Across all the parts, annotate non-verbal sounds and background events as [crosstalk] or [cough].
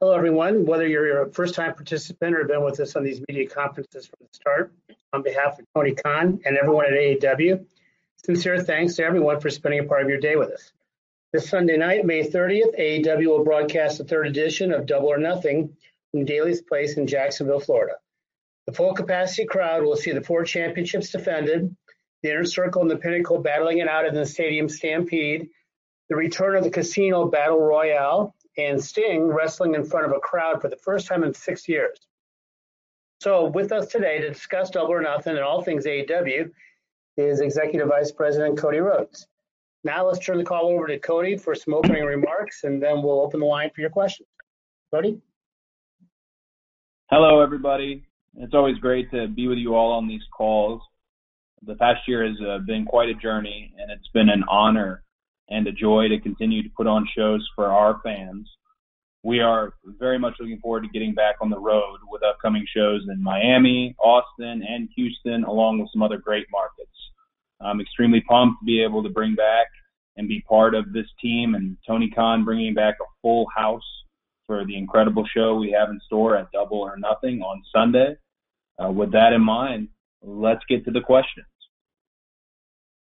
Hello, everyone. Whether you're a first-time participant or been with us on these media conferences from the start, on behalf of Tony Khan and everyone at AEW, sincere thanks to everyone for spending a part of your day with us. This Sunday night, May 30th, AEW will broadcast the third edition of Double or Nothing from Daly's Place in Jacksonville, Florida. The full capacity crowd will see the four championships defended, the Inner Circle and the Pinnacle battling it out in the Stadium Stampede, the return of the Casino Battle Royale, and Sting wrestling in front of a crowd for the first time in six years. So, with us today to discuss Double or Nothing and all things AEW is Executive Vice President Cody Rhodes. Now, let's turn the call over to Cody for some opening remarks, and then we'll open the line for your questions. Cody? Hello, everybody. It's always great to be with you all on these calls. The past year has uh, been quite a journey, and it's been an honor and a joy to continue to put on shows for our fans. We are very much looking forward to getting back on the road with upcoming shows in Miami, Austin, and Houston, along with some other great markets. I'm extremely pumped to be able to bring back and be part of this team and Tony Khan bringing back a full house for the incredible show we have in store at Double or Nothing on Sunday. Uh, with that in mind, let's get to the questions.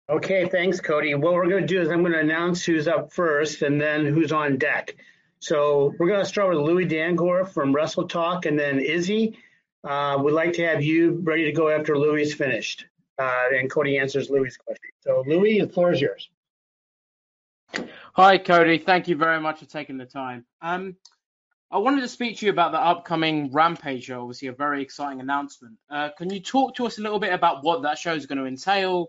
Okay, thanks, Cody. What we're going to do is I'm going to announce who's up first and then who's on deck. So we're going to start with Louis Dangoor from Wrestle Talk and then Izzy. Uh, we'd like to have you ready to go after Louis is finished. Uh, and Cody answers Louis' question. So, Louis, the floor is yours. Hi, Cody. Thank you very much for taking the time. Um, I wanted to speak to you about the upcoming Rampage show, obviously a very exciting announcement. Uh, can you talk to us a little bit about what that show is going to entail?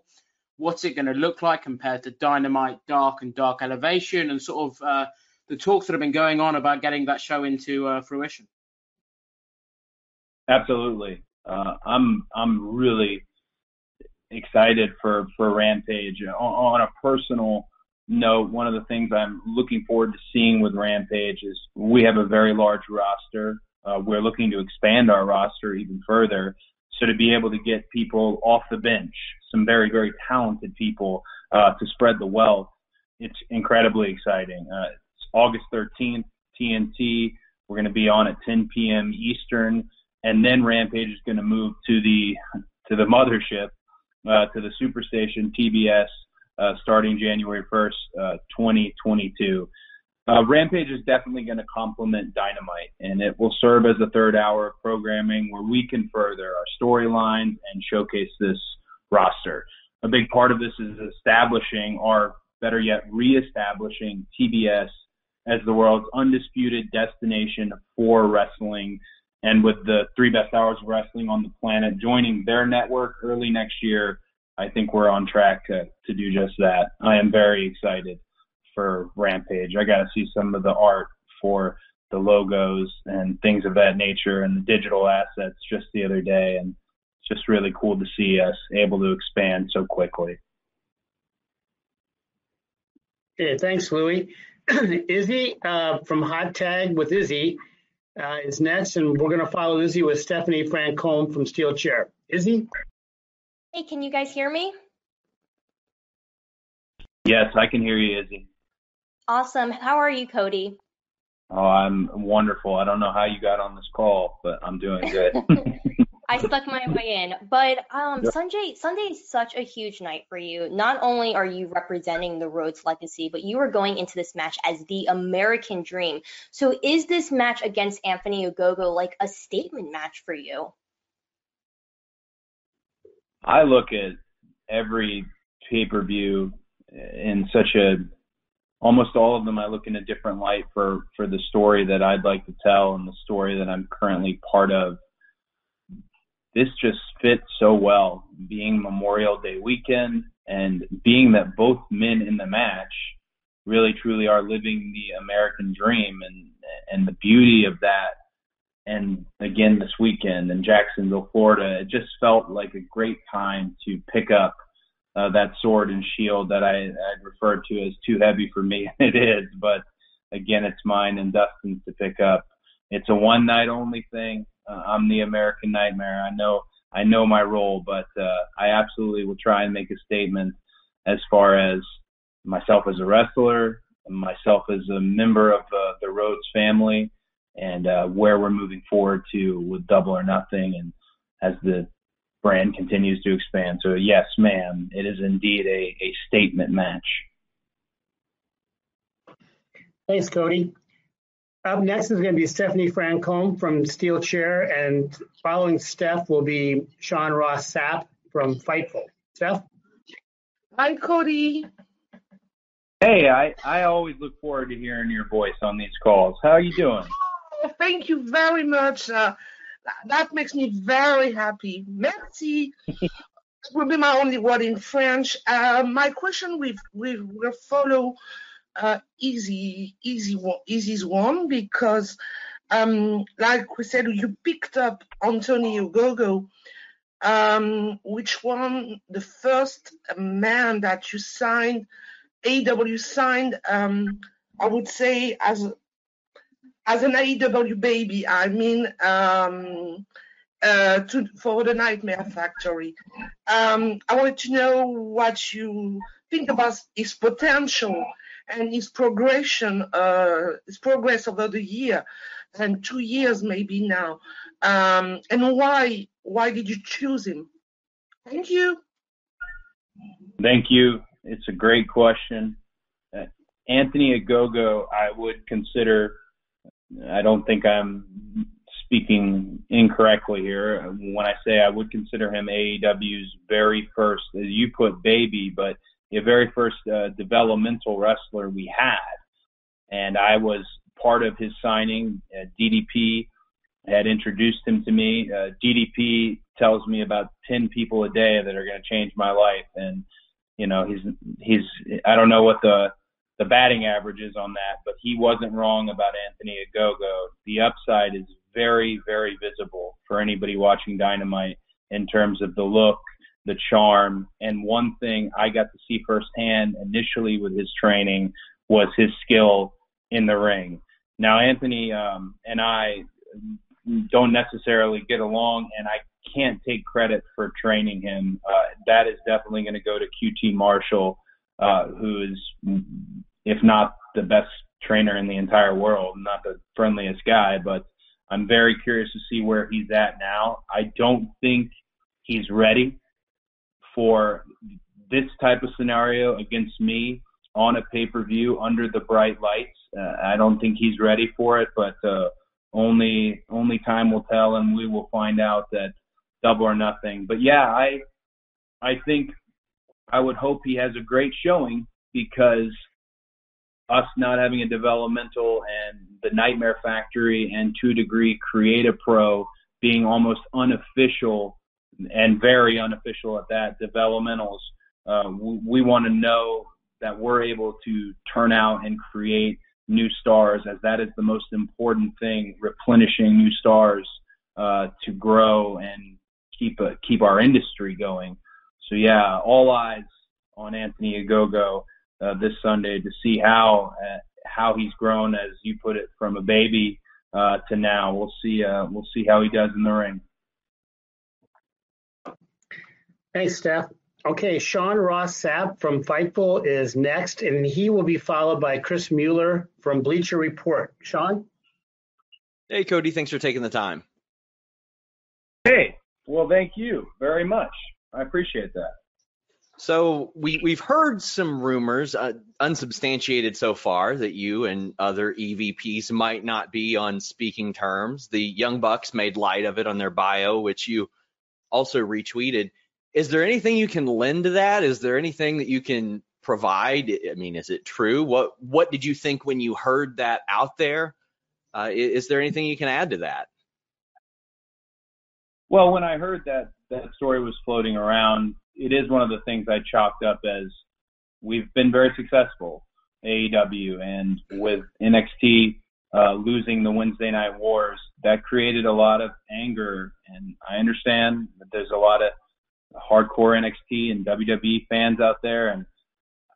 What's it going to look like compared to Dynamite, Dark, and Dark Elevation, and sort of uh, the talks that have been going on about getting that show into uh, fruition. Absolutely, uh, I'm I'm really excited for for Rampage. On, on a personal note, one of the things I'm looking forward to seeing with Rampage is we have a very large roster. Uh, we're looking to expand our roster even further. So to be able to get people off the bench, some very, very talented people uh, to spread the wealth, it's incredibly exciting. Uh, it's August 13th, TNT. We're going to be on at 10 p.m. Eastern, and then Rampage is going to move to the to the mothership, uh, to the superstation TBS, uh, starting January 1st, uh, 2022. Uh, Rampage is definitely going to complement Dynamite, and it will serve as a third hour of programming where we can further our storylines and showcase this roster. A big part of this is establishing, or better yet, reestablishing TBS as the world's undisputed destination for wrestling. And with the three best hours of wrestling on the planet joining their network early next year, I think we're on track to, to do just that. I am very excited for Rampage. I got to see some of the art for the logos and things of that nature and the digital assets just the other day, and it's just really cool to see us able to expand so quickly. Okay, thanks, Louie. [clears throat] Izzy uh, from Hot Tag with Izzy uh, is next, and we're going to follow Izzy with Stephanie Francombe from Steel Chair. Izzy? Hey, can you guys hear me? Yes, I can hear you, Izzy. Awesome. How are you, Cody? Oh, I'm wonderful. I don't know how you got on this call, but I'm doing good. [laughs] I stuck my way in. But um, yep. Sunday, Sunday is such a huge night for you. Not only are you representing the Rhodes legacy, but you are going into this match as the American Dream. So, is this match against Anthony Ogogo like a statement match for you? I look at every pay per view in such a almost all of them I look in a different light for for the story that I'd like to tell and the story that I'm currently part of. This just fits so well, being Memorial Day weekend and being that both men in the match really truly are living the American dream and and the beauty of that. And again, this weekend in Jacksonville, Florida, it just felt like a great time to pick up uh, that sword and shield that I, I referred to as too heavy for me. [laughs] it is, but again, it's mine and Dustin's to pick up. It's a one night only thing. Uh, I'm the American Nightmare. I know I know my role, but uh, I absolutely will try and make a statement as far as myself as a wrestler, myself as a member of uh, the Rhodes family, and uh, where we're moving forward to with Double or Nothing, and as the brand continues to expand. So yes, ma'am, it is indeed a, a statement match. Thanks, Cody. Up next is going to be Stephanie Francombe from Steel Chair, and following Steph will be Sean Ross Sapp from Fightful. Steph? Hi, Cody. Hey, I, I always look forward to hearing your voice on these calls. How are you doing? Oh, thank you very much. Uh, that makes me very happy. Merci. that will be my only word in French. Uh, my question will, will, will follow uh, easy, easy, easy one because, um, like we said, you picked up Anthony Ogogo, um, which one the first man that you signed, AEW signed, um, I would say as as an AEW baby. I mean, um, uh, to, for the Nightmare Factory. Um, I wanted to know what you think about his potential and his progression, uh, his progress over the year and two years maybe now, um, and why why did you choose him? Thank you. Thank you. It's a great question. Uh, Anthony Ogogo, I would consider. I don't think I'm speaking incorrectly here when I say I would consider him AEW's very first, as you put, baby, but the very first uh, developmental wrestler we had. And I was part of his signing. Uh, DDP had introduced him to me. Uh, DDP tells me about 10 people a day that are going to change my life. And, you know, he's, he's, I don't know what the, the batting average is on that, but he wasn't wrong about Anthony Ogogo. The upside is very, very visible for anybody watching Dynamite in terms of the look, the charm. And one thing I got to see firsthand initially with his training was his skill in the ring. Now, Anthony um, and I don't necessarily get along, and I can't take credit for training him. Uh, that is definitely going to go to QT Marshall, uh, who is, if not the best trainer in the entire world, not the friendliest guy, but I'm very curious to see where he's at now. I don't think he's ready for this type of scenario against me on a pay per view under the bright lights. Uh, I don't think he's ready for it, but uh, only only time will tell, and we will find out that double or nothing. But yeah, I I think I would hope he has a great showing because us not having a developmental and the Nightmare Factory and Two Degree Creative Pro being almost unofficial and very unofficial at that developmentals. Uh, we, we want to know that we're able to turn out and create new stars, as that is the most important thing, replenishing new stars uh, to grow and keep a, keep our industry going. So yeah, all eyes on Anthony Ogogo uh, this Sunday to see how uh, how he's grown, as you put it, from a baby uh, to now. We'll see. Uh, we'll see how he does in the ring. Thanks, Steph. Okay, Sean Ross Sapp from Fightful is next, and he will be followed by Chris Mueller from Bleacher Report. Sean? Hey, Cody. Thanks for taking the time. Hey, well, thank you very much. I appreciate that. So we we've heard some rumors, uh, unsubstantiated so far, that you and other EVPs might not be on speaking terms. The Young Bucks made light of it on their bio, which you also retweeted is there anything you can lend to that? Is there anything that you can provide? I mean, is it true? What what did you think when you heard that out there? Uh, is there anything you can add to that? Well, when I heard that that story was floating around, it is one of the things I chalked up as we've been very successful AEW and with NXT uh, losing the Wednesday Night Wars, that created a lot of anger. And I understand that there's a lot of hardcore NXT and WWE fans out there, and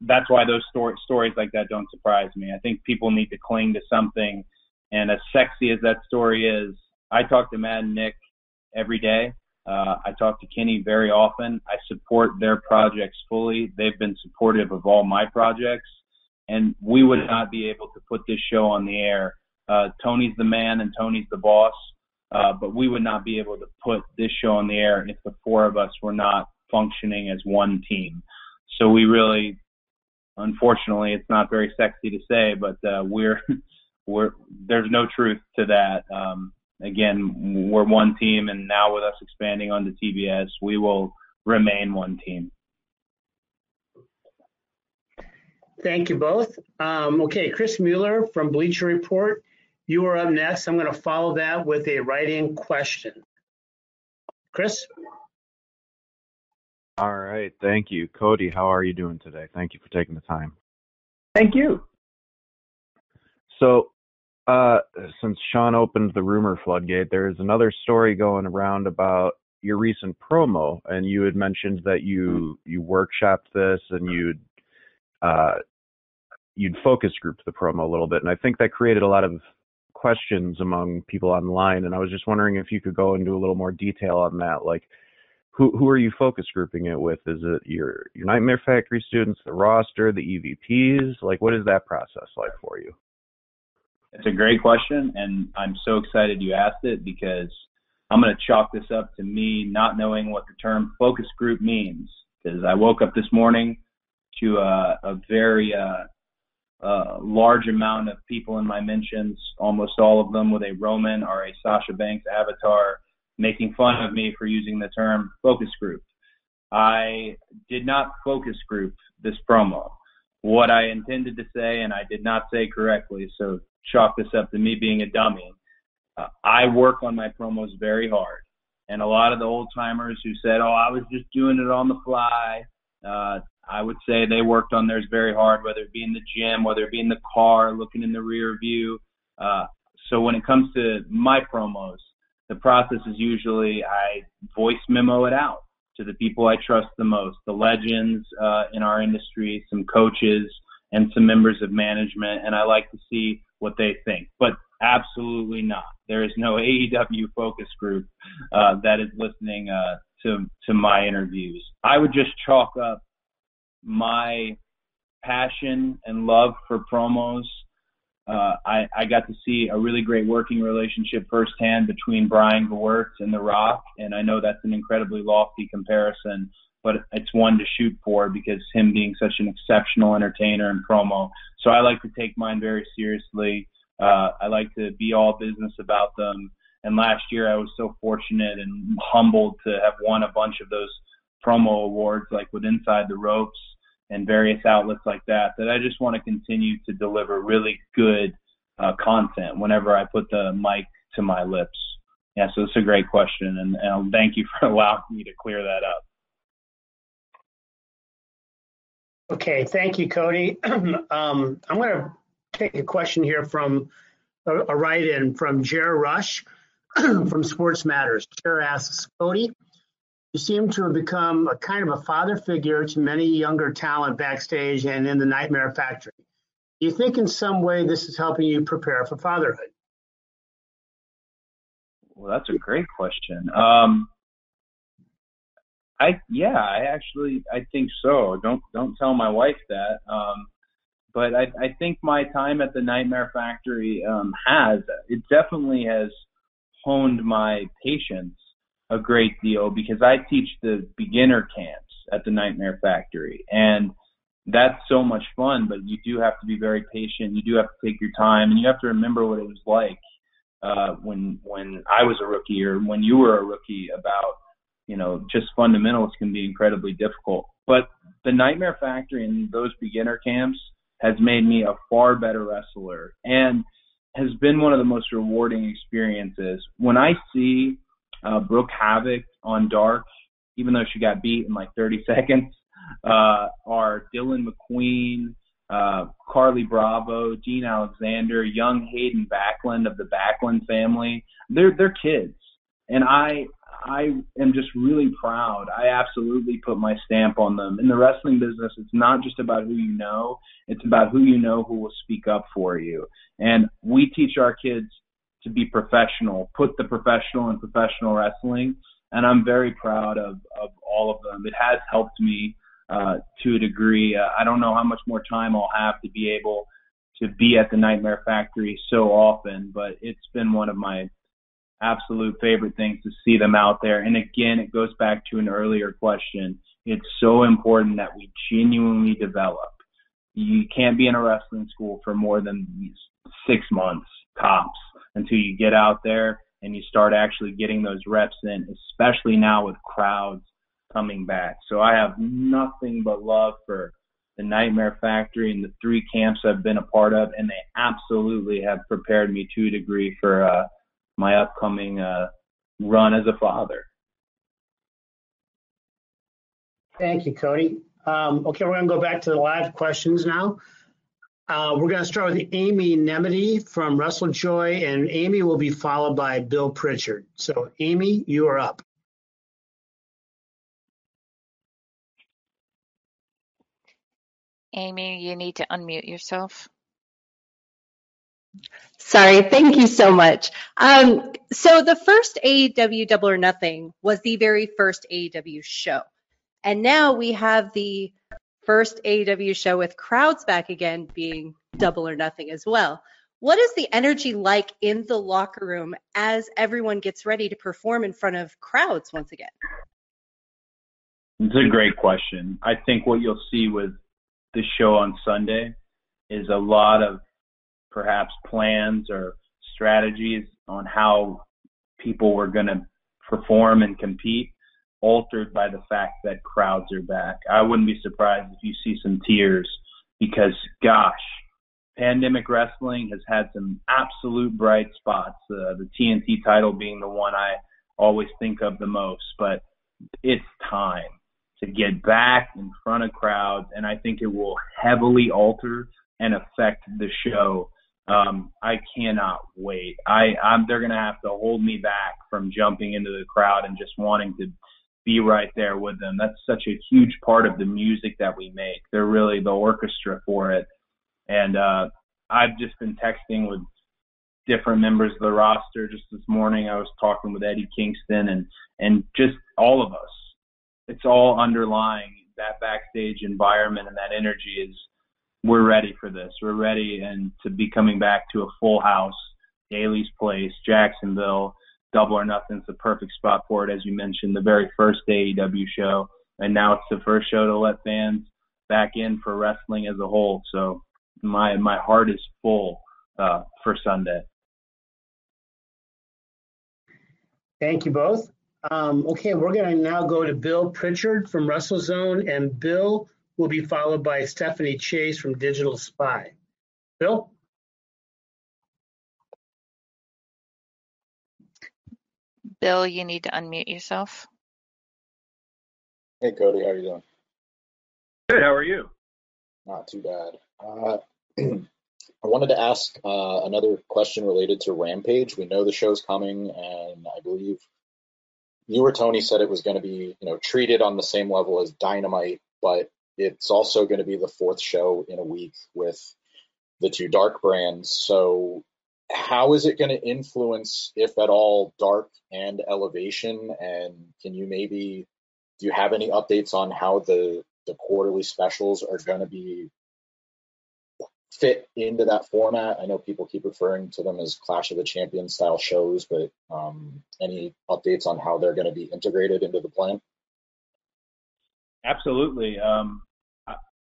that's why those story, stories like that don't surprise me. I think people need to cling to something, and as sexy as that story is, I talk to Matt and Nick every day. Uh, I talk to Kenny very often. I support their projects fully. They've been supportive of all my projects, and we would not be able to put this show on the air Uh, Tony's the man and Tony's the boss. Uh, but we would not be able to put this show on the air if the four of us were not functioning as one team. So we really, unfortunately, it's not very sexy to say, but uh, we're [laughs] we're there's no truth to that. Um, again, we're one team, and now with us expanding onto TBS, we will remain one team. Thank you both. Um, okay, Chris Mueller from Bleacher Report, you are up next. I'm going to follow that with a write-in question. Chris? All right, thank you. Cody, how are you doing today? Thank you for taking the time. Thank you. So, uh, since Sean opened the rumor floodgate, there is another story going around about your recent promo, and you had mentioned that you you workshopped this and you'd uh, you'd focus grouped the promo a little bit, and I think that created a lot of questions among people online. And I was just wondering if you could go into a little more detail on that, like who who are you focus grouping it with? Is it your your Nightmare Factory students, the roster, the EVPs? Like, what is that process like for you? It's a great question, and I'm so excited you asked it because I'm going to chalk this up to me not knowing what the term focus group means. Because I woke up this morning to a, a very uh, uh, large amount of people in my mentions, almost all of them with a Roman or a Sasha Banks avatar, making fun of me for using the term focus group. I did not focus group this promo. What I intended to say, and I did not say correctly, so chalk this up to me being a dummy. Uh, I work on my promos very hard. And a lot of the old timers who said, oh, I was just doing it on the fly, uh, I would say they worked on theirs very hard, whether it be in the gym, whether it be in the car, looking in the rear view. Uh, so when it comes to my promos, the process is usually I voice memo it out to the people I trust the most, the legends uh, in our industry, some coaches, and some members of management, and I like to see what they think. But absolutely not. There is no [laughs] AEW focus group uh, that is listening uh, to to my interviews. I would just chalk up my passion and love for promos. Uh, I, I got to see a really great working relationship firsthand between Brian Gewirtz and The Rock, and I know that's an incredibly lofty comparison, but it's one to shoot for because him being such an exceptional entertainer and promo. So I like to take mine very seriously. Uh, I like to be all business about them. And last year I was so fortunate and humbled to have won a bunch of those promo awards, like with Inside the Ropes and various outlets like that, that I just want to continue to deliver really good uh, content whenever I put the mic to my lips. Yeah, so it's a great question, and, and thank you for [laughs] allowing me to clear that up. Okay, thank you, Cody. [clears throat] um, I'm going to take a question here from a, a write-in from Jer Rush [clears throat] from Sports Matters. Jer asks, Cody, you seem to have become a kind of a father figure to many younger talent backstage and in the Nightmare Factory. Do you think in some way this is helping you prepare for fatherhood? Well, that's a great question. Um, I yeah, I actually I think so. Don't don't tell my wife that. Um, but I, I think my time at the Nightmare Factory um, has it definitely has honed my patience a great deal because I teach the beginner camps at the Nightmare Factory and that's so much fun, but you do have to be very patient. You do have to take your time and you have to remember what it was like uh, when when I was a rookie or when you were a rookie about you know just fundamentals can be incredibly difficult. But the Nightmare Factory and those beginner camps has made me a far better wrestler and has been one of the most rewarding experiences. When I see uh, Brooke Havoc on Dark, even though she got beat in like 30 [laughs] seconds, uh, are Dylan McQueen, uh, Carlie Bravo, Dean Alexander, young Hayden Backlund of the Backlund family. They're they're kids, and I I am just really proud. I absolutely put my stamp on them. In the wrestling business, it's not just about who you know; it's about who you know who will speak up for you. And we teach our kids to be professional, put the professional in professional wrestling, and I'm very proud of, of all of them. It has helped me uh, to a degree. Uh, I don't know how much more time I'll have to be able to be at the Nightmare Factory so often, but it's been one of my absolute favorite things to see them out there. And again, it goes back to an earlier question. It's so important that we genuinely develop. You can't be in a wrestling school for more than six months tops until you get out there and you start actually getting those reps in, especially now with crowds coming back. So I have nothing but love for the Nightmare Factory and the three camps I've been a part of, and they absolutely have prepared me to a degree for uh, my upcoming uh, run as a father. Thank you, Cody. Um, okay, we're going to go back to the live questions now. Uh, we're going to start with Amy Nemedy from Wrestle Joy, and Amy will be followed by Bill Pritchard. So, Amy, you are up. Amy, you need to unmute yourself. Sorry, thank you so much. Um, so the first AEW Double or Nothing was the very first AEW show. And now we have the first AEW show with crowds back again being Double or Nothing as well. What is the energy like in the locker room as everyone gets ready to perform in front of crowds once again? It's a great question. I think what you'll see with the show on Sunday is a lot of perhaps plans or strategies on how people were going to perform and compete altered by the fact that crowds are back. I wouldn't be surprised if you see some tears because gosh, pandemic wrestling has had some absolute bright spots. Uh, the TNT title being the one I always think of the most, but it's time to get back in front of crowds, and I think it will heavily alter and affect the show. Um, I cannot wait. I, I'm, they're gonna have to hold me back from jumping into the crowd and just wanting to be right there with them. That's such a huge part of the music that we make. They're really the orchestra for it. And uh, I've just been texting with different members of the roster. Just this morning, I was talking with Eddie Kingston and and just all of us it's all underlying that backstage environment and that energy is we're ready for this. We're ready and to be coming back to a full house, Daly's Place, Jacksonville, Double or Nothing's the perfect spot for it, as you mentioned, the very first AEW show, and now it's the first show to let fans back in for wrestling as a whole. So my my heart is full uh, for Sunday. Thank you both. Um, okay, we're going to now go to Bill Pritchard from WrestleZone, and Bill will be followed by Stephanie Chase from Digital Spy. Bill? Bill, you need to unmute yourself. Hey, Cody, how are you doing? Good. How are you? Not too bad. Uh, [clears throat] I wanted to ask uh, another question related to Rampage. We know the show's coming, and I believe you or Tony said it was going to be, you know, treated on the same level as Dynamite, but it's also going to be the fourth show in a week with the two dark brands. So how is it going to influence, if at all, dark and elevation? And can you maybe do you have any updates on how the the quarterly specials are going to be fit into that format? I know people keep referring to them as Clash of the Champions style shows, but um, any updates on how they're going to be integrated into the plan? Absolutely. Um,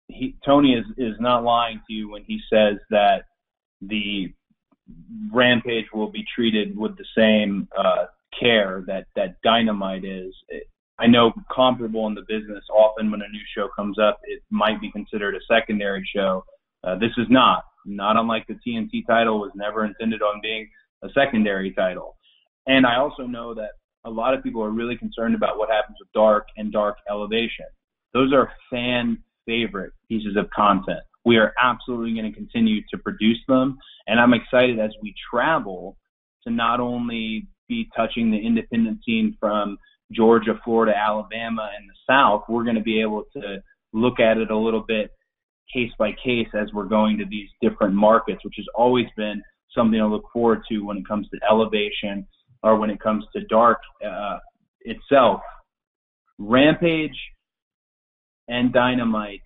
he, Tony is, is not lying to you when he says that the Rampage will be treated with the same uh, care that, that Dynamite is. I know comparable in the business, often when a new show comes up, it might be considered a secondary show uh, this is not. Not unlike the TNT title was never intended on being a secondary title. And I also know that a lot of people are really concerned about what happens with Dark and Dark Elevation. Those are fan favorite pieces of content. We are absolutely going to continue to produce them. And I'm excited as we travel to not only be touching the independent scene from Georgia, Florida, Alabama, and the South, we're going to be able to look at it a little bit case by case as we're going to these different markets, which has always been something to look forward to when it comes to elevation or when it comes to dark uh, itself. Rampage and Dynamite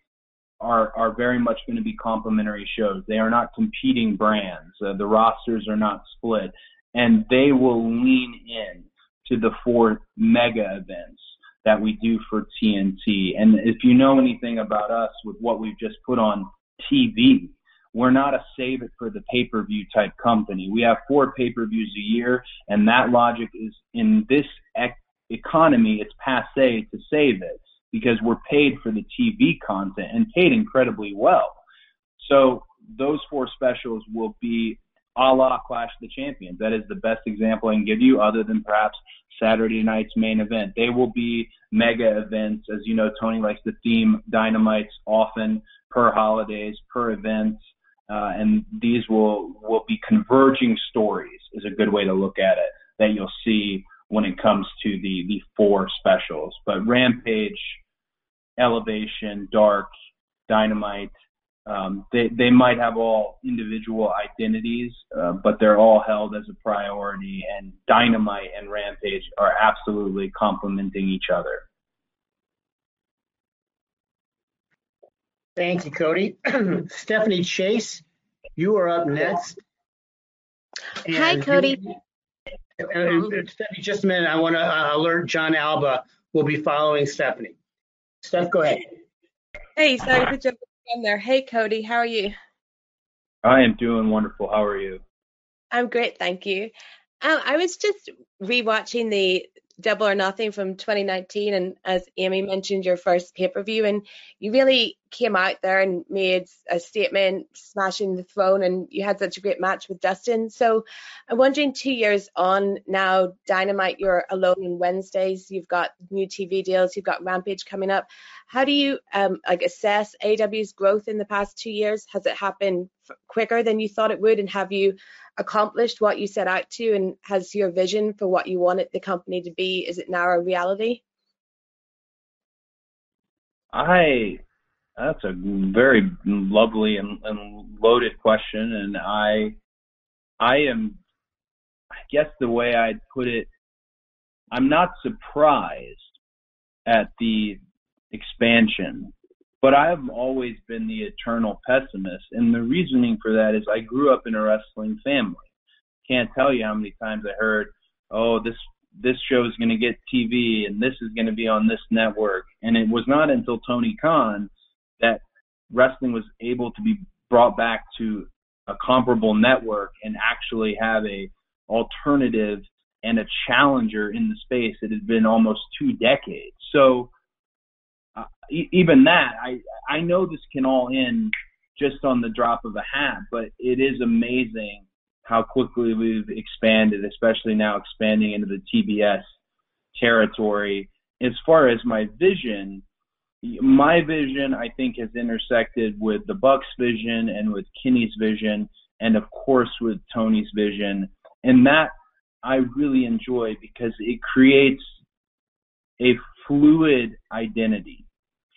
are are very much going to be complementary shows. They are not competing brands. Uh, the rosters are not split, and they will lean in to the four mega events that we do for TNT. And if you know anything about us with what we've just put on TV, we're not a save it for the pay per view type company. We have four pay per views a year, and that logic is in this ec- economy, it's passe to save it because we're paid for the TV content and paid incredibly well. So those four specials will be a la Clash of the Champions. That is the best example I can give you, other than perhaps Saturday night's main event. They will be mega events. As you know, Tony likes to theme dynamites often per holidays, per events. Uh, and these will will be converging stories is a good way to look at it that you'll see when it comes to the the four specials. But Rampage, Elevation, Dark, Dynamite, um, they they might have all individual identities, uh, but they're all held as a priority. And Dynamite and Rampage are absolutely complementing each other. Thank you, Cody. [clears throat] Stephanie Chase, you are up next. Hi, Cody. you- uh, Stephanie, just a minute. I want to uh, alert John Alba We'll be following Stephanie. Steph, go ahead. Hey, sorry for jumping in there. Hey, Cody, how are you? I am doing wonderful. How are you? I'm great, thank you. Um, I was just rewatching the Double or Nothing from 2019, and as Amy mentioned, your first pay per view, and you really came out there and made a statement, smashing the throne, and you had such a great match with Dustin. So I'm wondering, two years on now, Dynamite, you're alone on Wednesdays, you've got new TV deals, you've got Rampage coming up. How do you um, like assess AW's growth in the past two years? Has it happened quicker than you thought it would, and have you accomplished what you set out to and has your vision for what you wanted the company to be is it now a reality? I that's a very lovely and, and loaded question, and I I am I guess the way I'd put it, I'm not surprised at the expansion, but I've always been the eternal pessimist, and the reasoning for that is I grew up in a wrestling family. Can't tell you how many times I heard, "Oh, this this show is going to get TV and this is going to be on this network. And it was not until Tony Khan that wrestling was able to be brought back to a comparable network and actually have a alternative and a challenger in the space. It had been almost two decades. So even that, I I know this can all end just on the drop of a hat, but it is amazing how quickly we've expanded, especially now expanding into the TBS territory. As far as my vision, my vision I think has intersected with the Bucks vision and with Kenny's vision and of course with Tony's vision. And that I really enjoy because it creates a fluid identity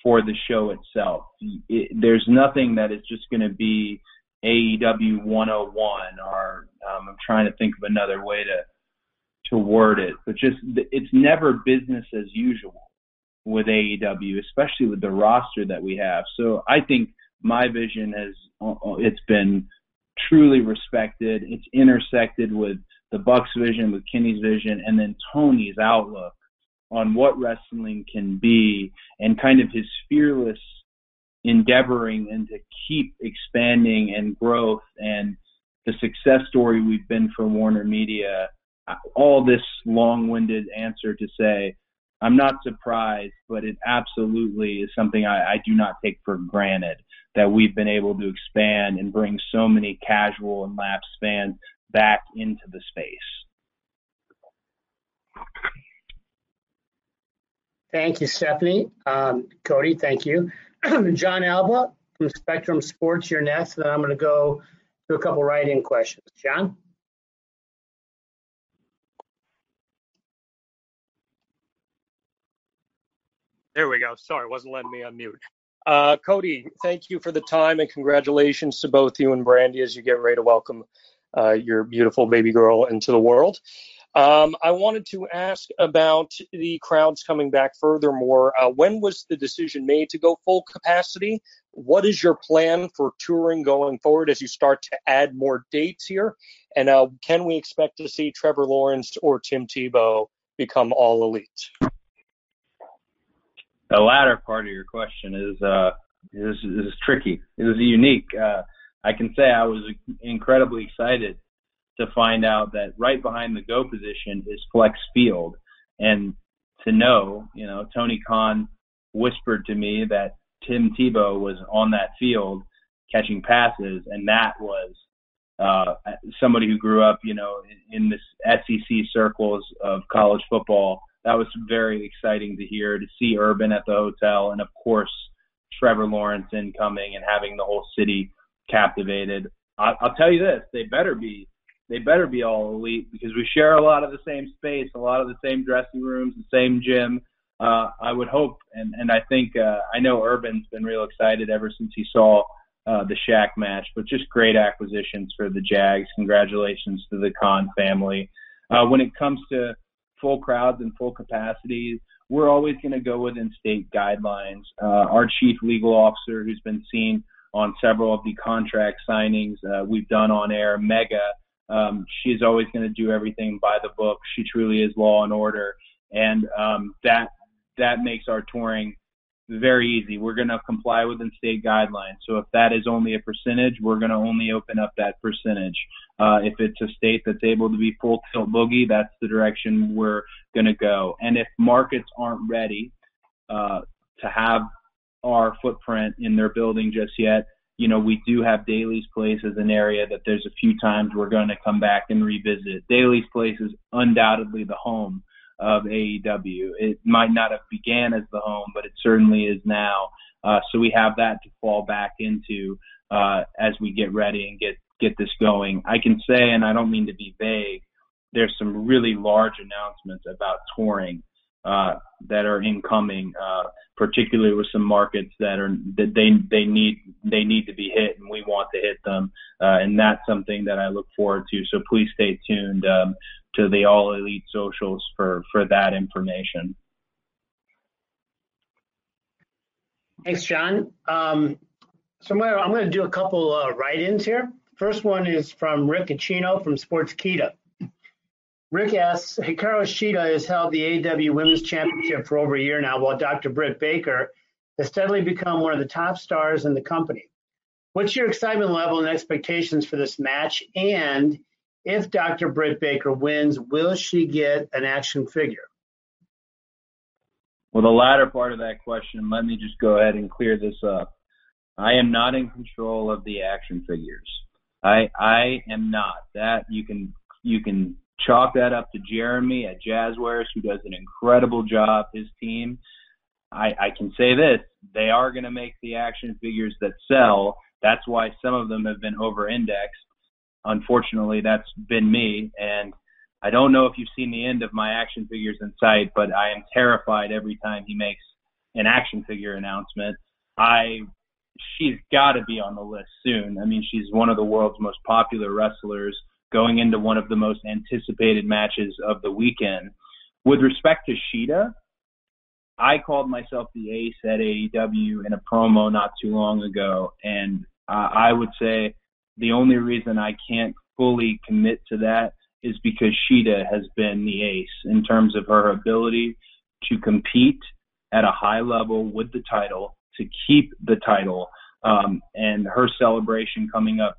for the show itself. It, there's nothing that is just going to be AEW 101, or um, I'm trying to think of another way to to word it, but just it's never business as usual with AEW, especially with the roster that we have. So I think my vision has it's been truly respected. It's intersected with the Bucks vision, with Kenny's vision, and then Tony's outlook on what wrestling can be, and kind of his fearless endeavoring and to keep expanding and growth and the success story we've been for Warner Media. All this long-winded answer to say, I'm not surprised, but it absolutely is something I, I do not take for granted that we've been able to expand and bring so many casual and lapsed fans back into the space. Thank you, Stephanie. Um, Cody, thank you. [clears throat] John Alba from Spectrum Sports, you're next. Then I'm going to go to a couple write-in questions. John? There we go. Sorry, wasn't letting me unmute. Uh, Cody, thank you for the time and congratulations to both you and Brandi as you get ready to welcome uh, your beautiful baby girl into the world. Um, I wanted to ask about the crowds coming back. Furthermore, uh, when was the decision made to go full capacity? What is your plan for touring going forward as you start to add more dates here? And uh, can we expect to see Trevor Lawrence or Tim Tebow become all elite? The latter part of your question is uh, is, is tricky. It is unique. Uh, I can say I was incredibly excited to find out that right behind the go position is flex field. And to know, you know, Tony Khan whispered to me that Tim Tebow was on that field catching passes, and that was uh, somebody who grew up, you know, in, in this SEC circles of college football. That was very exciting to hear to see Urban at the hotel, and of course Trevor Lawrence incoming and having the whole city captivated. I, I'll tell you this: they better be they better be all elite because we share a lot of the same space, a lot of the same dressing rooms, the same gym. Uh, I would hope, and and I think uh, I know Urban's been real excited ever since he saw uh, the Shaq match. But just great acquisitions for the Jags. Congratulations to the Khan family. Uh, when it comes to full crowds and full capacity, we're always going to go within state guidelines. Uh, our chief legal officer, who's been seen on several of the contract signings uh, we've done on air, Megha, um, she's always going to do everything by the book. She truly is law and order, and um, that that makes our touring very easy. We're going to comply within state guidelines. So if that is only a percentage, we're going to only open up that percentage. Uh, if it's a state that's able to be full tilt boogie, that's the direction we're going to go. And if markets aren't ready uh, to have our footprint in their building just yet, you know, we do have Daly's Place as an area that there's a few times we're going to come back and revisit. Daly's Place is undoubtedly the home of AEW. It might not have began as the home, but it certainly is now. Uh, so we have that to fall back into uh, as we get ready and get get this going. I can say, and I don't mean to be vague, there's some really large announcements about touring uh, that are incoming, uh, particularly with some markets that are that they they need they need to be hit, and we want to hit them, uh, and that's something that I look forward to. So please stay tuned um, to the All Elite socials for for that information. Thanks, John. Um, so I'm I'm gonna do a couple uh, write-ins here. First one is from Rick Ucchino from Sportskeeda. Rick asks, Hikaru Shida has held the AW Women's Championship for over a year now, while Dr. Britt Baker has steadily become one of the top stars in the company. What's your excitement level and expectations for this match? And if Dr. Britt Baker wins, will she get an action figure? Well, the latter part of that question, let me just go ahead and clear this up. I am not in control of the action figures. I I am not. That you can you can chalk that up to Jeremy at Jazwares, who does an incredible job. His team. I, I can say this: they are going to make the action figures that sell. That's why some of them have been over-indexed. Unfortunately, that's been me, and I don't know if you've seen the end of my action figures in sight, but I am terrified every time he makes an action figure announcement. I she's got to be on the list soon. I mean, she's one of the world's most popular wrestlers going into one of the most anticipated matches of the weekend. With respect to Shida, I called myself the ace at AEW in a promo not too long ago, and uh, I would say the only reason I can't fully commit to that is because Shida has been the ace in terms of her ability to compete at a high level with the title, to keep the title, um, and her celebration coming up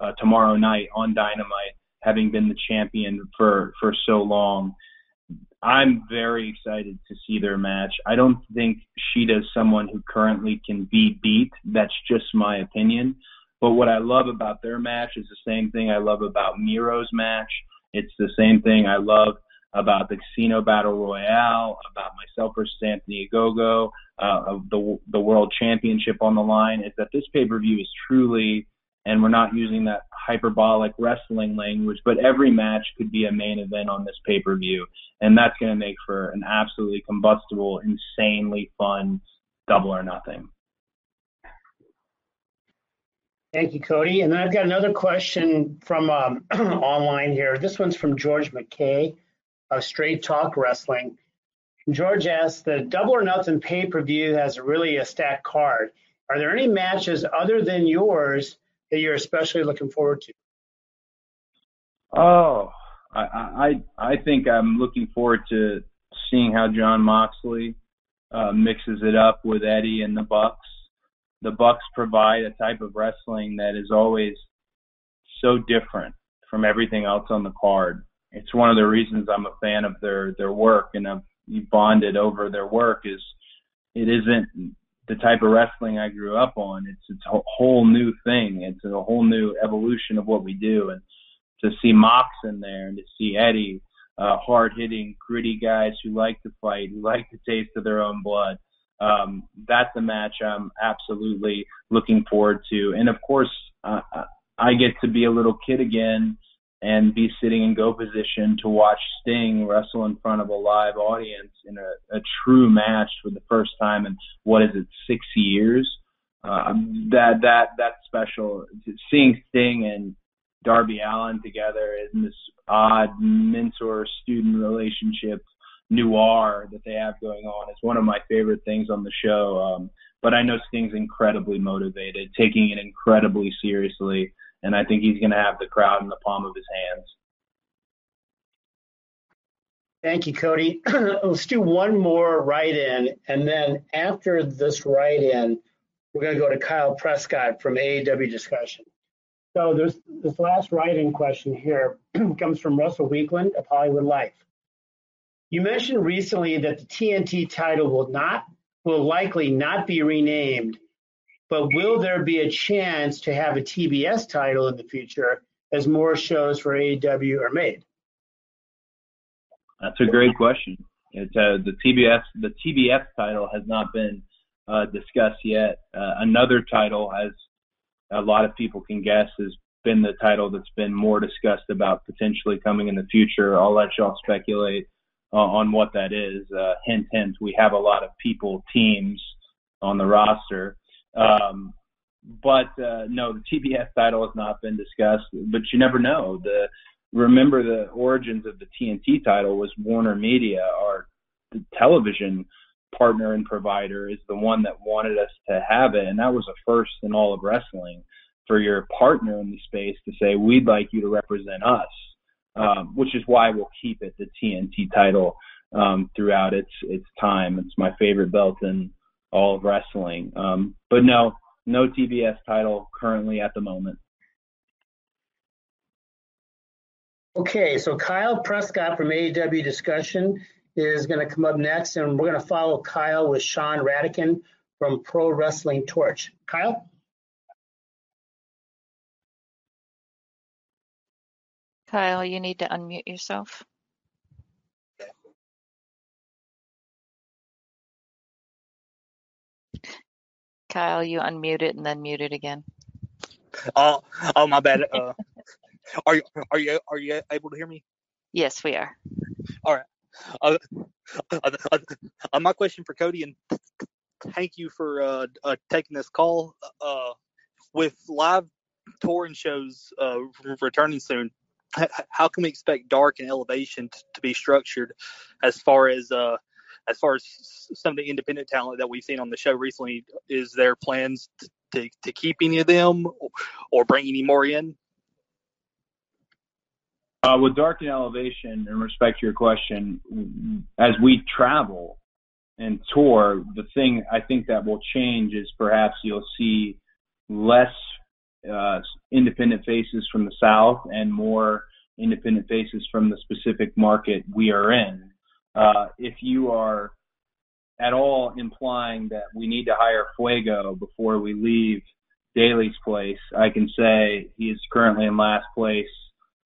uh, tomorrow night on Dynamite, having been the champion for for so long. I'm very excited to see their match. I don't think Shida's someone who currently can be beat. That's just my opinion. But what I love about their match is the same thing I love about Miro's match. It's the same thing I love about the Casino Battle Royale, about myself versus Anthony Ogogo, uh, of the the World Championship on the line. Is that this pay per view is truly and we're not using that hyperbolic wrestling language, but every match could be a main event on this pay per view. And that's going to make for an absolutely combustible, insanely fun double or nothing. Thank you, Cody. And then I've got another question from um, [clears throat] online here. This one's from George McKay of Straight Talk Wrestling. George asks, the Double or Nothing pay per view has really a stacked card. Are there any matches other than yours that you're especially looking forward to? Oh, I I I think I'm looking forward to seeing how Jon Moxley uh, mixes it up with Eddie and the Bucks. The Bucks provide a type of wrestling that is always so different from everything else on the card. It's one of the reasons I'm a fan of their their work and I've bonded over their work is it isn't the type of wrestling I grew up on. It's it's a whole new thing. It's a whole new evolution of what we do. And to see Mox in there and to see Eddie, uh, hard hitting, gritty guys who like to fight, who like the taste of their own blood. Um, that's a match I'm absolutely looking forward to. And of course, uh, I get to be a little kid again and be sitting in go position to watch Sting wrestle in front of a live audience in a, a true match for the first time in what is it, six years. Uh, that that that's special. Seeing Sting and Darby Allin together in this odd mentor-student relationship noir that they have going on is one of my favorite things on the show. Um, but I know Sting's incredibly motivated, taking it incredibly seriously and I think he's going to have the crowd in the palm of his hands. Thank you, Cody. [clears throat] Let's do one more write in, and then after this write in, we're going to go to Kyle Prescott from AEW Discussion. So there's this last write in question here [clears throat] comes from Russell Weekland of Hollywood Life. You mentioned recently that the TNT title will not will likely not be renamed but will there be a chance to have a TBS title in the future as more shows for AEW are made? That's a great question. It's uh, the TBS. The TBS title has not been uh, discussed yet. Uh, another title, as a lot of people can guess, has been the title that's been more discussed about potentially coming in the future. I'll let y'all speculate uh, on what that is. Uh, hint, hint. We have a lot of people, teams on the roster. Um, but uh, no, the TBS title has not been discussed. But you never know. The remember the origins of the TNT title was Warner Media, our television partner and provider, is the one that wanted us to have it, and that was a first in all of wrestling for your partner in the space to say we'd like you to represent us, um, which is why we'll keep it the TNT title um, throughout its its time. It's my favorite belt in all of wrestling. Um, but no, no TBS title currently at the moment. Okay, so Kyle Prescott from AEW Discussion is going to come up next, and we're going to follow Kyle with Sean Radican from Pro Wrestling Torch. Kyle? Kyle, you need to unmute yourself. Kyle, you unmute it and then mute it again. Oh, oh, my bad. Uh, [laughs] are you are you are you able to hear me? Yes, we are. All right. Uh, uh, uh, uh my question for Cody, and thank you for uh, uh, taking this call. Uh, with live touring shows uh, returning soon, how can we expect Dark and Elevation to be structured as far as uh, as far as some of the independent talent that we've seen on the show recently, is there plans to, to, keep any of them or bring any more in? Uh, with Dark and Elevation, in respect to your question, as we travel and tour, the thing I think that will change is perhaps you'll see less uh, independent faces from the South and more independent faces from the specific market we are in. Uh, if you are at all implying that we need to hire Fuego before we leave Daly's place, I can say he is currently in last place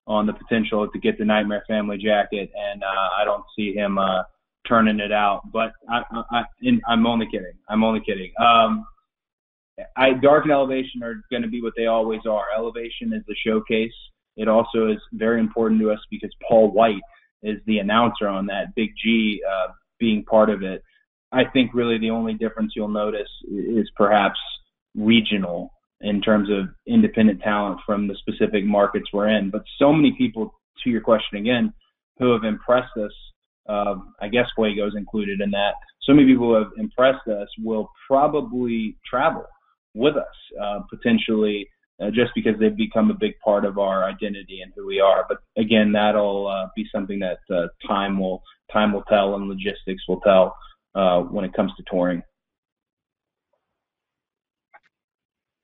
on the potential to get the Nightmare Family jacket, and uh, I don't see him uh, turning it out. But I, I, I, am only kidding. I'm only kidding. Um, I, Dark and Elevation are going to be what they always are. Elevation is the showcase. It also is very important to us because Paul White is the announcer on that, Big G uh, being part of it. I think really the only difference you'll notice is perhaps regional in terms of independent talent from the specific markets we're in. But so many people, to your question again, who have impressed us. Uh, I guess Fuego's included in that. So many people who have impressed us will probably travel with us, uh, potentially uh, just because they've become a big part of our identity and who we are. But again, that'll uh, be something that uh, time will time will tell and logistics will tell uh, when it comes to touring.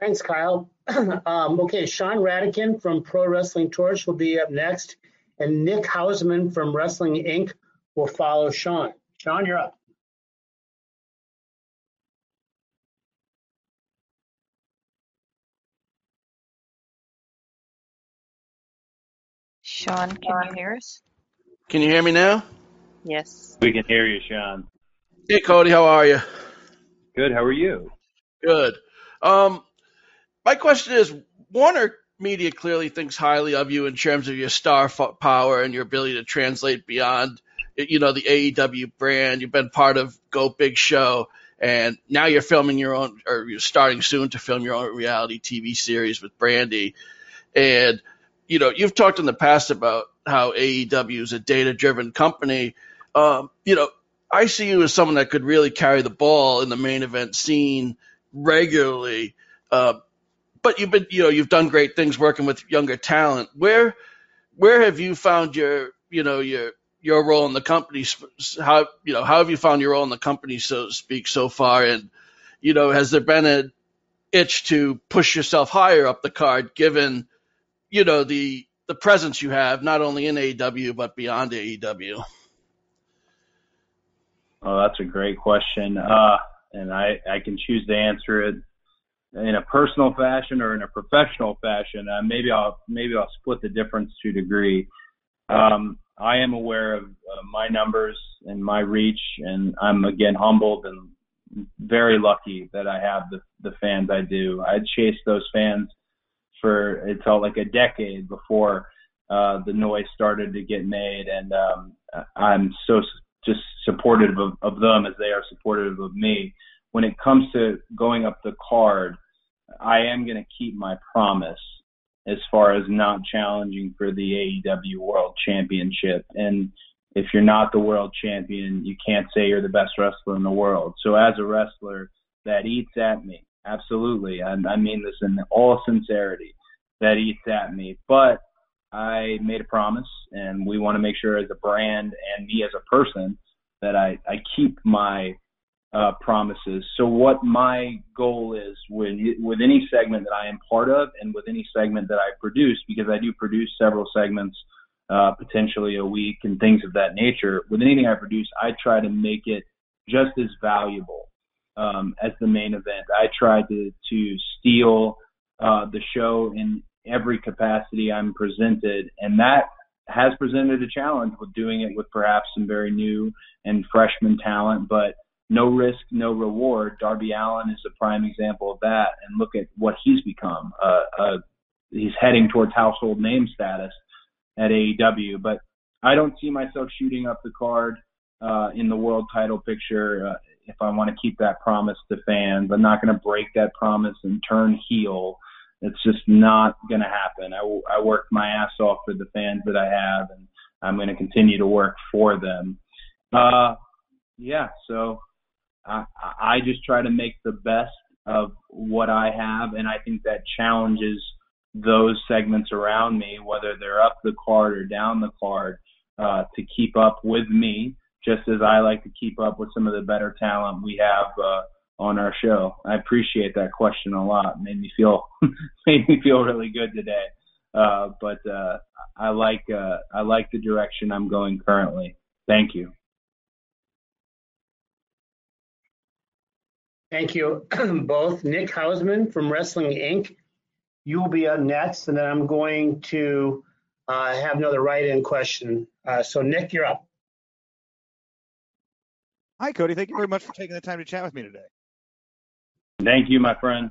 Thanks, Kyle. [clears throat] um, okay, Sean Radican from Pro Wrestling Torch will be up next, and Nick Hausman from Wrestling Inc. will follow Sean. Sean, you're up. Sean, can you hear us? Can you hear me now? Yes. We can hear you, Sean. Hey, Cody, how are you? Good. How are you? Good. Um, my question is, Warner Media clearly thinks highly of you in terms of your star f- power and your ability to translate beyond, you know, the AEW brand. You've been part of Go Big Show, and now you're filming your own, or you're starting soon to film your own reality TV series with Brandi. And you know, you've talked in the past about how AEW is a data-driven company. Um, you know, I see you as someone that could really carry the ball in the main event scene regularly. Uh, but you've been, you know, you've done great things working with younger talent. Where, where have you found your, you know, your your role in the company? How, you know, how have you found your role in the company, so to speak, so far? And, you know, has there been an itch to push yourself higher up the card, given, you know, the the presence you have not only in AEW but beyond AEW? Oh, that's a great question. Uh, and I, I can choose to answer it in a personal fashion or in a professional fashion. Uh, maybe I'll maybe I'll split the difference to a degree. Um, I am aware of uh, my numbers and my reach, and I'm again humbled and very lucky that I have the the fans I do. I chase those fans for it felt like a decade before uh, the noise started to get made, and um, I'm so just supportive of, of them as they are supportive of me. When it comes to going up the card, I am going to keep my promise as far as not challenging for the AEW World Championship. And if you're not the world champion, you can't say you're the best wrestler in the world. So as a wrestler, that eats at me. Absolutely. I, I mean this in all sincerity. That eats at me. But I made a promise, and we want to make sure as a brand and me as a person that I, I keep my uh, promises. So what my goal is with with any segment that I am part of, and with any segment that I produce, because I do produce several segments, uh, potentially a week, and things of that nature. With anything I produce, I try to make it just as valuable um, as the main event. I try to to steal uh, the show in every capacity I'm presented, and that has presented a challenge with doing it with perhaps some very new and freshman talent, but no risk, no reward. Darby Allin is a prime example of that, and look at what he's become. Uh, uh, he's heading towards household name status at AEW, but I don't see myself shooting up the card uh, in the world title picture. If I want to keep that promise to fans, I'm not going to break that promise and turn heel it's just not going to happen. I, I worked my ass off for the fans that I have, and I'm going to continue to work for them. Uh, yeah, so I, I just try to make the best of what I have, and I think that challenges those segments around me, whether they're up the card or down the card, uh, to keep up with me, just as I like to keep up with some of the better talent we have uh, on our show. I appreciate that question a lot. Made me feel [laughs] made me feel really good today. Uh, but uh, I like uh, I like the direction I'm going currently. Thank you. Thank you [clears throat] both. Nick Hausman from Wrestling Inc. You will be up next, and then I'm going to uh, have another write-in question. Uh, so Nick, you're up. Hi, Cody. Thank you very much for taking the time to chat with me today. Thank you, my friend.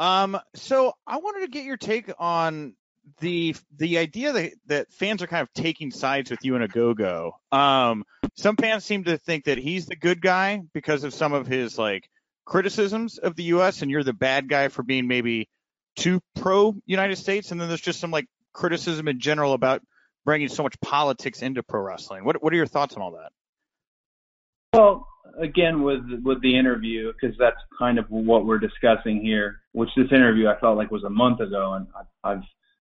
Um, so I wanted to get your take on the the idea that, that fans are kind of taking sides with you and Ogogo. Um, some fans seem to think that he's the good guy because of some of his like criticisms of the U.S. and you're the bad guy for being maybe too pro United States. And then there's just some like criticism in general about bringing so much politics into pro wrestling. What what are your thoughts on all that? Well, again, with with the interview, because that's kind of what we're discussing here. Which this interview I felt like was a month ago, and I, I've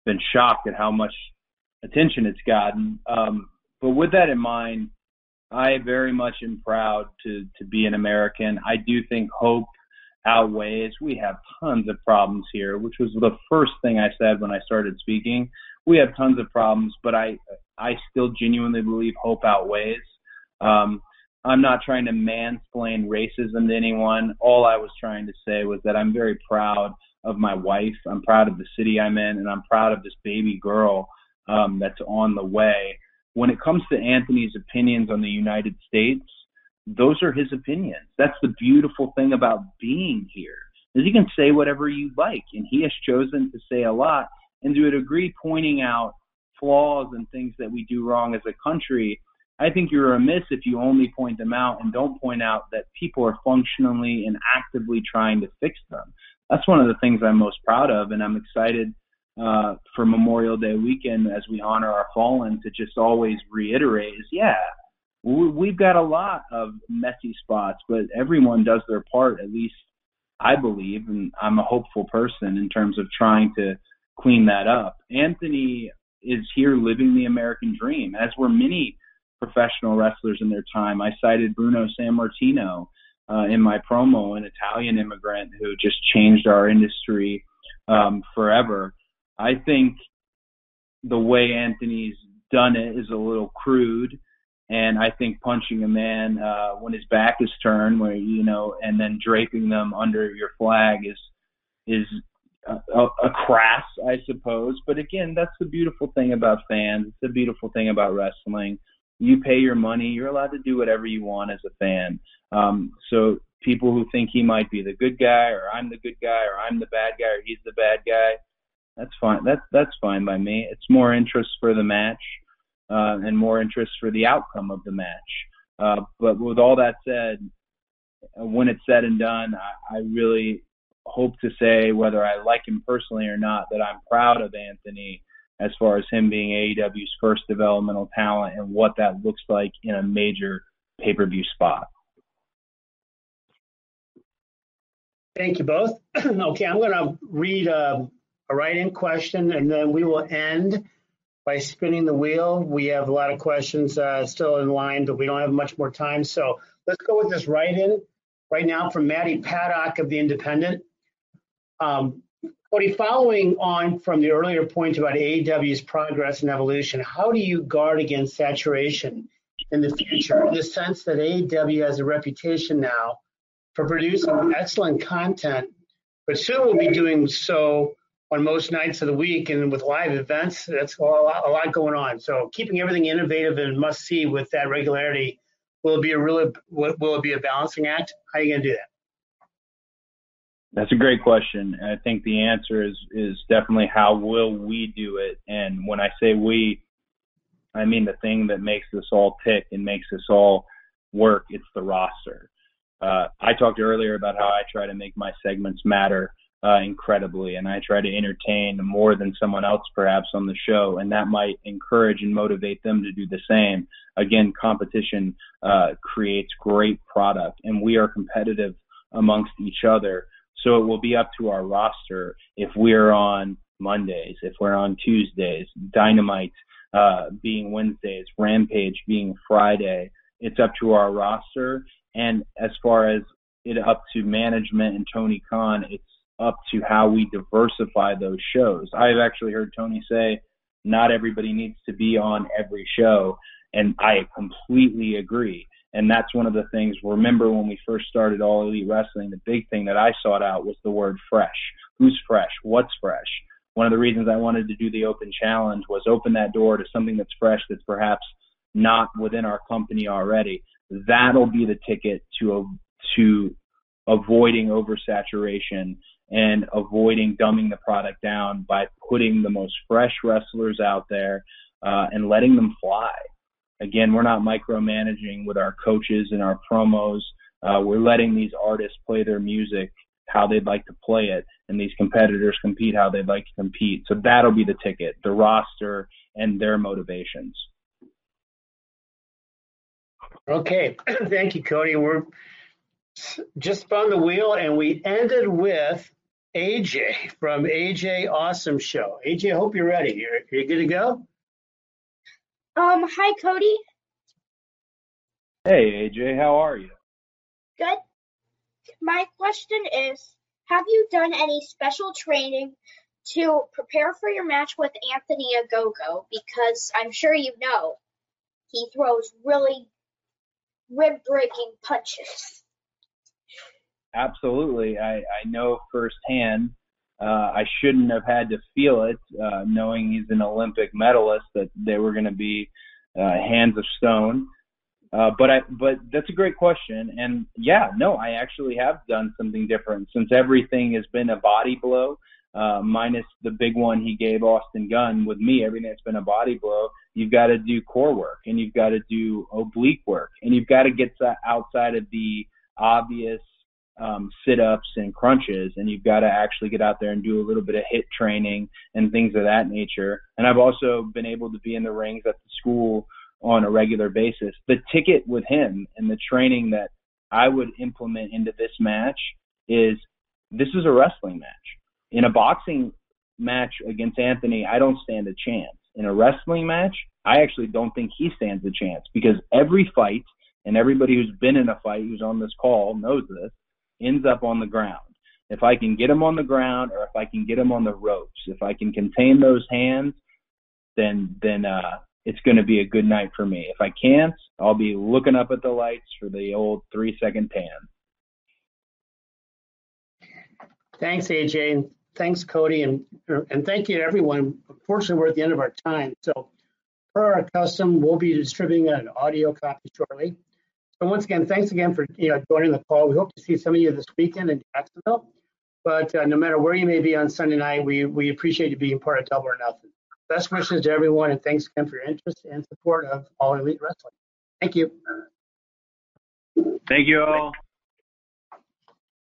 been shocked at how much attention it's gotten. Um, but with that in mind, I very much am proud to to be an American. I do think hope outweighs. We have tons of problems here, which was the first thing I said when I started speaking. We have tons of problems, but I I still genuinely believe hope outweighs. Um, I'm not trying to mansplain racism to anyone. All I was trying to say was that I'm very proud of my wife. I'm proud of the city I'm in, and I'm proud of this baby girl um, that's on the way. When it comes to Anthony's opinions on the United States, those are his opinions. That's the beautiful thing about being here. Is he can say whatever you like, and he has chosen to say a lot and to a degree pointing out flaws and things that we do wrong as a country I think you're remiss if you only point them out and don't point out that people are functionally and actively trying to fix them. That's one of the things I'm most proud of, and I'm excited uh, for Memorial Day weekend as we honor our fallen to just always reiterate is yeah, we've got a lot of messy spots, but everyone does their part, at least I believe, and I'm a hopeful person in terms of trying to clean that up. Anthony is here living the American dream, as were many professional wrestlers in their time. I cited Bruno Sammartino uh, in my promo, an Italian immigrant who just changed our industry um, forever. I think the way Anthony's done it is a little crude. And I think punching a man uh, when his back is turned, where you know, and then draping them under your flag is is a, a, a crass, I suppose. But again, that's the beautiful thing about fans. It's the beautiful thing about wrestling you pay your money. You're allowed to do whatever you want as a fan. Um, so people who think he might be the good guy, or I'm the good guy, or I'm the bad guy, or he's the bad guy, that's fine. That's that's fine by me. It's more interest for the match, uh, and more interest for the outcome of the match. Uh, but with all that said, when it's said and done, I, I really hope to say, whether I like him personally or not, that I'm proud of Anthony as far as him being AEW's first developmental talent and what that looks like in a major pay per view spot. Thank you both. [clears throat] okay, I'm going to read a, a write in question and then we will end by spinning the wheel. We have a lot of questions uh, still in line, but we don't have much more time. So let's go with this write in right now from Maddie Paddock of The Independent. Um, Cody, following on from the earlier point about AEW's progress and evolution, how do you guard against saturation in the future in the sense that AEW has a reputation now for producing excellent content, but soon will be doing so on most nights of the week and with live events. That's a lot, a lot going on. So keeping everything innovative and must see with that regularity will it be a really will it be a balancing act? How are you going to do that? That's a great question. And I think the answer is is definitely how will we do it. And when I say we, I mean the thing that makes us all tick and makes us all work. It's the roster. Uh, I talked earlier about how I try to make my segments matter uh, incredibly, and I try to entertain more than someone else perhaps on the show, and that might encourage and motivate them to do the same. Again, competition uh, creates great product, and we are competitive amongst each other so it will be up to our roster if we're on Mondays, if we're on Tuesdays, Dynamite uh, being Wednesdays, Rampage being Friday. It's up to our roster. And as far as it up to management and Tony Khan, it's up to how we diversify those shows. I've actually heard Tony say not everybody needs to be on every show. And I completely agree. And that's one of the things. Remember when we first started All Elite Wrestling, the big thing that I sought out was the word fresh. Who's fresh? What's fresh? One of the reasons I wanted to do the open challenge was open that door to something that's fresh that's perhaps not within our company already. That'll be the ticket to to avoiding oversaturation and avoiding dumbing the product down by putting the most fresh wrestlers out there uh, and letting them fly. Again, we're not micromanaging with our coaches and our promos. Uh, we're letting these artists play their music how they'd like to play it, and these competitors compete how they'd like to compete. So that'll be the ticket. The roster and their motivations. Okay, [clears throat] thank you, Cody. We're just spun the wheel and we ended with AJ from AJ Awesome Show. AJ, I hope you're ready. You're, you good to go? Um, hi, Cody. Hey, AJ, how are you? Good. My question is, have you done any special training to prepare for your match with Anthony Ogogo? Because I'm sure you know he throws really rib-breaking punches. Absolutely. I, I know firsthand. Uh, I shouldn't have had to feel it, uh, knowing he's an Olympic medalist, that they were going to be uh, hands of stone. Uh, but I, but that's a great question, and yeah, no, I actually have done something different since everything has been a body blow, uh, minus the big one he gave Austin Gunn. With me, everything that's been a body blow, you've got to do core work, and you've got to do oblique work, and you've got to get outside of the obvious um, sit-ups and crunches, and you've got to actually get out there and do a little bit of HIIT training and things of that nature. And I've also been able to be in the rings at the school on a regular basis. The ticket with him and the training that I would implement into this match is this is a wrestling match. In a boxing match against Anthony, I don't stand a chance. In a wrestling match, I actually don't think he stands a chance because every fight and everybody who's been in a fight who's on this call knows this ends up on the ground. If I can get him on the ground or if I can get him on the ropes, if I can contain those hands, then then uh it's going to be a good night for me. If I can't, I'll be looking up at the lights for the old three second tan. Thanks, AJ, and thanks, Cody, and and thank you to everyone. Unfortunately, we're at the end of our time, so per our custom, we'll be distributing an audio copy shortly. So once again, thanks again for you know joining the call. We hope to see some of you this weekend in Jacksonville. But uh, no matter where you may be on Sunday night, we we appreciate you being part of Double or Nothing. Best wishes to everyone, and thanks again for your interest and support of All Elite Wrestling. Thank you. Thank you all.